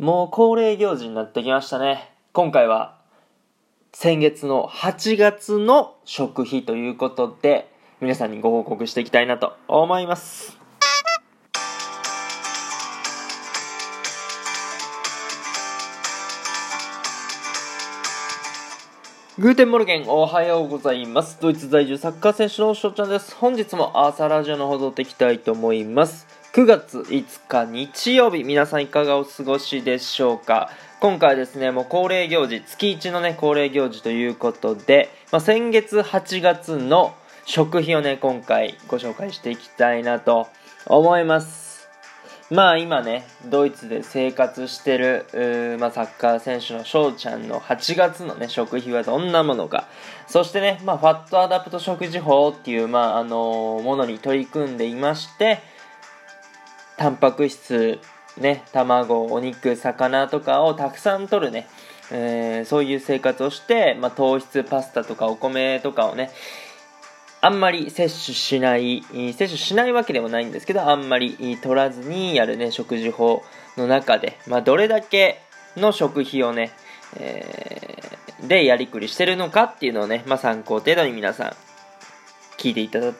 もう恒例行事になってきましたね。今回は先月の8月の食費ということで皆さんにご報告していきたいなと思います。 Guten Morgen おはようございます。ドイツ在住サッカー選手の翔ちゃんです。本日も朝ラジオの方やっていきたいと思います。9月5日日曜日、皆さんいかがお過ごしでしょうか？今回ですね、もう恒例行事、月1のね、恒例行事ということで、まあ、先月8月の食費をね、今回ご紹介していきたいなと思います。まあ今ね、ドイツで生活してる、まあ、サッカー選手の翔ちゃんの8月のね、食費はどんなものか。そしてね、まあ、ファットアダプト食事法っていう、まあ、あのー、ものに取り組んでいまして、タンパク質、ね、卵、お肉、魚とかをたくさん取るね、えー、そういう生活をして、まあ、糖質パスタとかお米とかをね、あんまり摂取しない、摂取しないわけでもないんですけど、あんまり取らずにやるね、食事法の中で、まあ、どれだけの食費をね、えー、でやりくりしてるのかっていうのをね、まあ、参考程度に皆さん、聞いていただ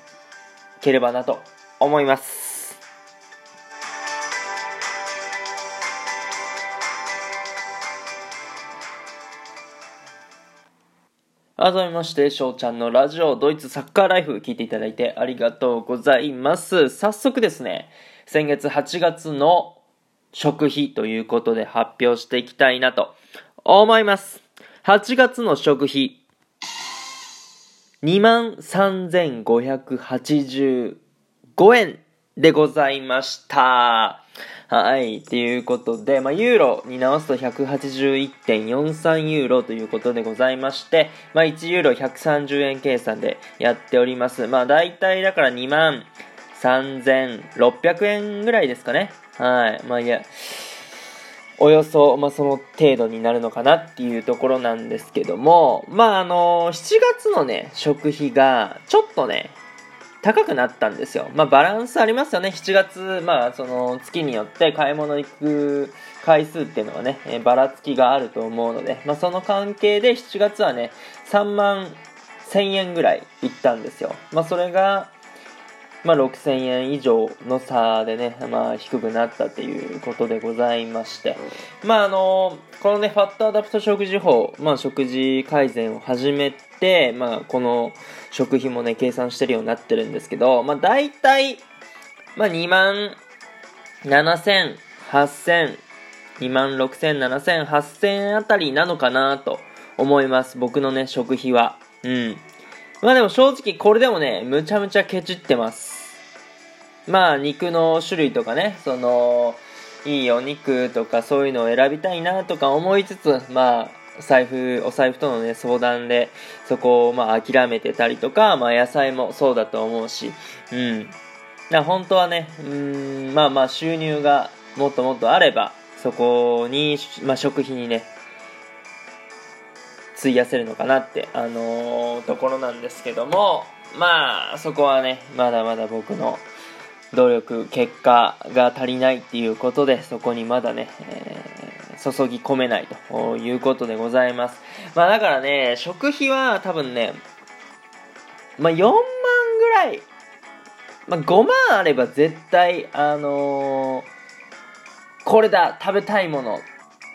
ければなと思います。改めまして、翔ちゃんのラジオ、ドイツサッカーライフ聞いていただいてありがとうございます。早速ですね、先月8月の食費ということで発表していきたいなと思います。8月の食費、23,585円でございました。はい。っていうことで、まあ、ユーロに直すと181.43ユーロということでございまして、まあ、1ユーロ130円計算でやっております。まあ、大体だから2万3600円ぐらいですかね。はい。まあ、いや、およそ、まあ、その程度になるのかなっていうところなんですけども、まあ、あの、7月のね、食費が、ちょっとね、高くなったんですよ。まあ、バランスありますよね。7月、まあ、その月によって買い物行く回数っていうのはね、えばらつきがあると思うので、まあ、その関係で7月はね、3万1000円ぐらい行ったんですよ。まあ、それが、まあ、6000円以上の差でね、まあ、低くなったっていうことでございまして、まあ、あの、このね、ファットアダプト食事法、まあ、食事改善を始めて、まあ、この食費もね、計算してるようになってるんですけど、まあ、大体、まあ、2万7000、8000、2万6000、7000、8000あたりなのかなと思います。僕のね、食費は。うん。まあでも正直これでもね、むちゃむちゃケチってます。まあ肉の種類とかね、その、いいお肉とかそういうのを選びたいなとか思いつつ、まあ、財布、お財布とのね、相談で、そこをまあ諦めてたりとか、まあ野菜もそうだと思うし、うん。だ本当はね、うん、まあまあ収入がもっともっとあれば、そこに、まあ食費にね、費やせるのかなって、あのー、ところなんですけども、まあ、そこはね、まだまだ僕の努力、結果が足りないっていうことで、そこにまだね、え、注ぎ込めないということでございます。まあだからね、食費は多分ね、まあ4万ぐらい、まあ5万あれば絶対、あのー、これだ食べたいもの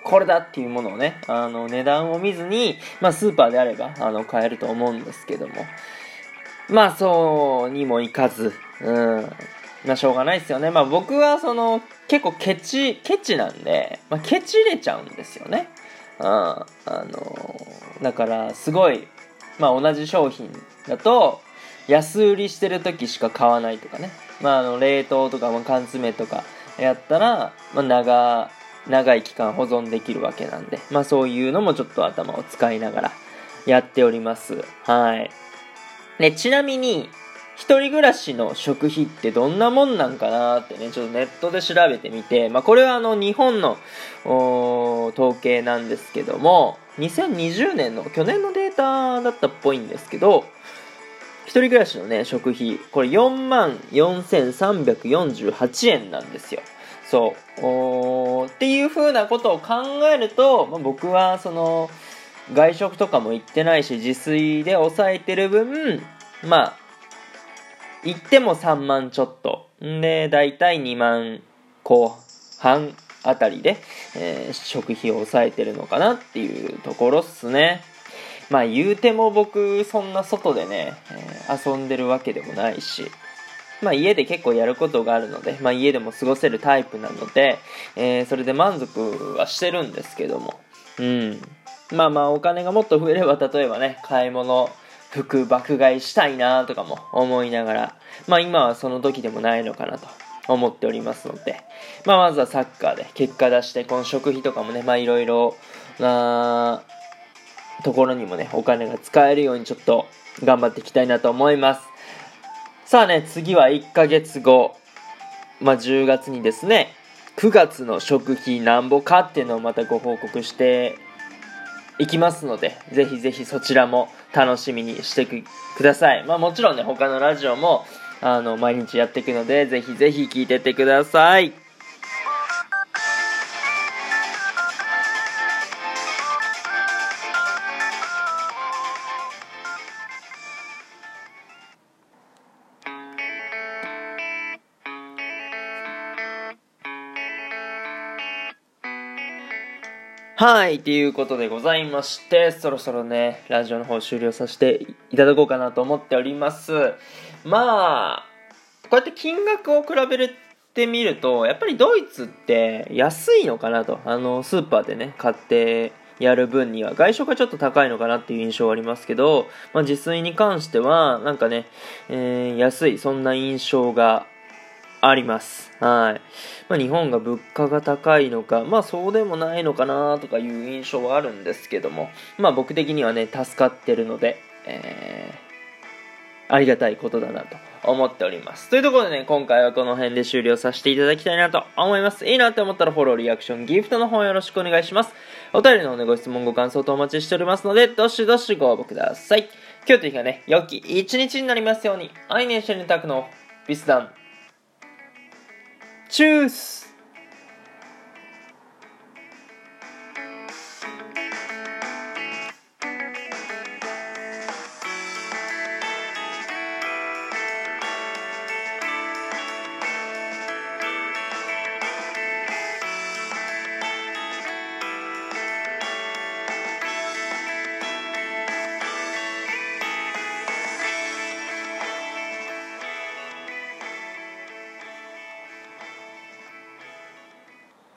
これだっていうものをね、あの、値段を見ずに、まあ、スーパーであれば、あの、買えると思うんですけども、まあ、そうにもいかず、うん、ま、しょうがないですよね。まあ、僕は、その、結構ケチ、ケチなんで、まあ、ケチれちゃうんですよね。うん、あの、だから、すごい、まあ、同じ商品だと、安売りしてる時しか買わないとかね。まあ、あの、冷凍とか、まあ、缶詰とかやったら、まあ、長、長い期間保存できるわけなんで、まあそういうのもちょっと頭を使いながらやっております。はい。ね、ちなみに、一人暮らしの食費ってどんなもんなんかなってね、ちょっとネットで調べてみて、まあこれはあの日本の統計なんですけども、2020年の去年のデータだったっぽいんですけど、一人暮らしのね、食費、これ4万4348円なんですよ。そうおっていう風なことを考えると、まあ、僕はその外食とかも行ってないし自炊で抑えてる分まあ行っても3万ちょっと。で大体2万後半あたりで、えー、食費を抑えてるのかなっていうところっすね。まあ言うても僕そんな外でね、えー、遊んでるわけでもないし。まあ家で結構やることがあるので、まあ家でも過ごせるタイプなので、えー、それで満足はしてるんですけども、うん。まあまあお金がもっと増えれば、例えばね、買い物、服爆買いしたいなとかも思いながら、まあ今はその時でもないのかなと思っておりますので、まあまずはサッカーで結果出して、この食費とかもね、まあいろいろなところにもね、お金が使えるようにちょっと頑張っていきたいなと思います。さあね、次は1ヶ月後、まあ、10月にですね、9月の食費なんぼかっていうのをまたご報告していきますので、ぜひぜひそちらも楽しみにしてください。まあもちろんね、他のラジオも、あの、毎日やっていくので、ぜひぜひ聞いてってください。はい、ということでございまして、そろそろね、ラジオの方終了させていただこうかなと思っております。まあ、こうやって金額を比べてみると、やっぱりドイツって安いのかなと。あの、スーパーでね、買ってやる分には、外食がちょっと高いのかなっていう印象はありますけど、まあ自炊に関しては、なんかね、えー、安い、そんな印象があります。はい。まあ、日本が物価が高いのか、まあそうでもないのかなとかいう印象はあるんですけども、まあ僕的にはね、助かってるので、えー、ありがたいことだなと思っております。というところでね、今回はこの辺で終了させていただきたいなと思います。いいなって思ったらフォロー、リアクション、ギフトの方よろしくお願いします。お便りの方でご質問、ご感想とお待ちしておりますので、どしどしご応募ください。今日という日がね、良き一日になりますように、アイネンシェルタクのビスダン Tschüss!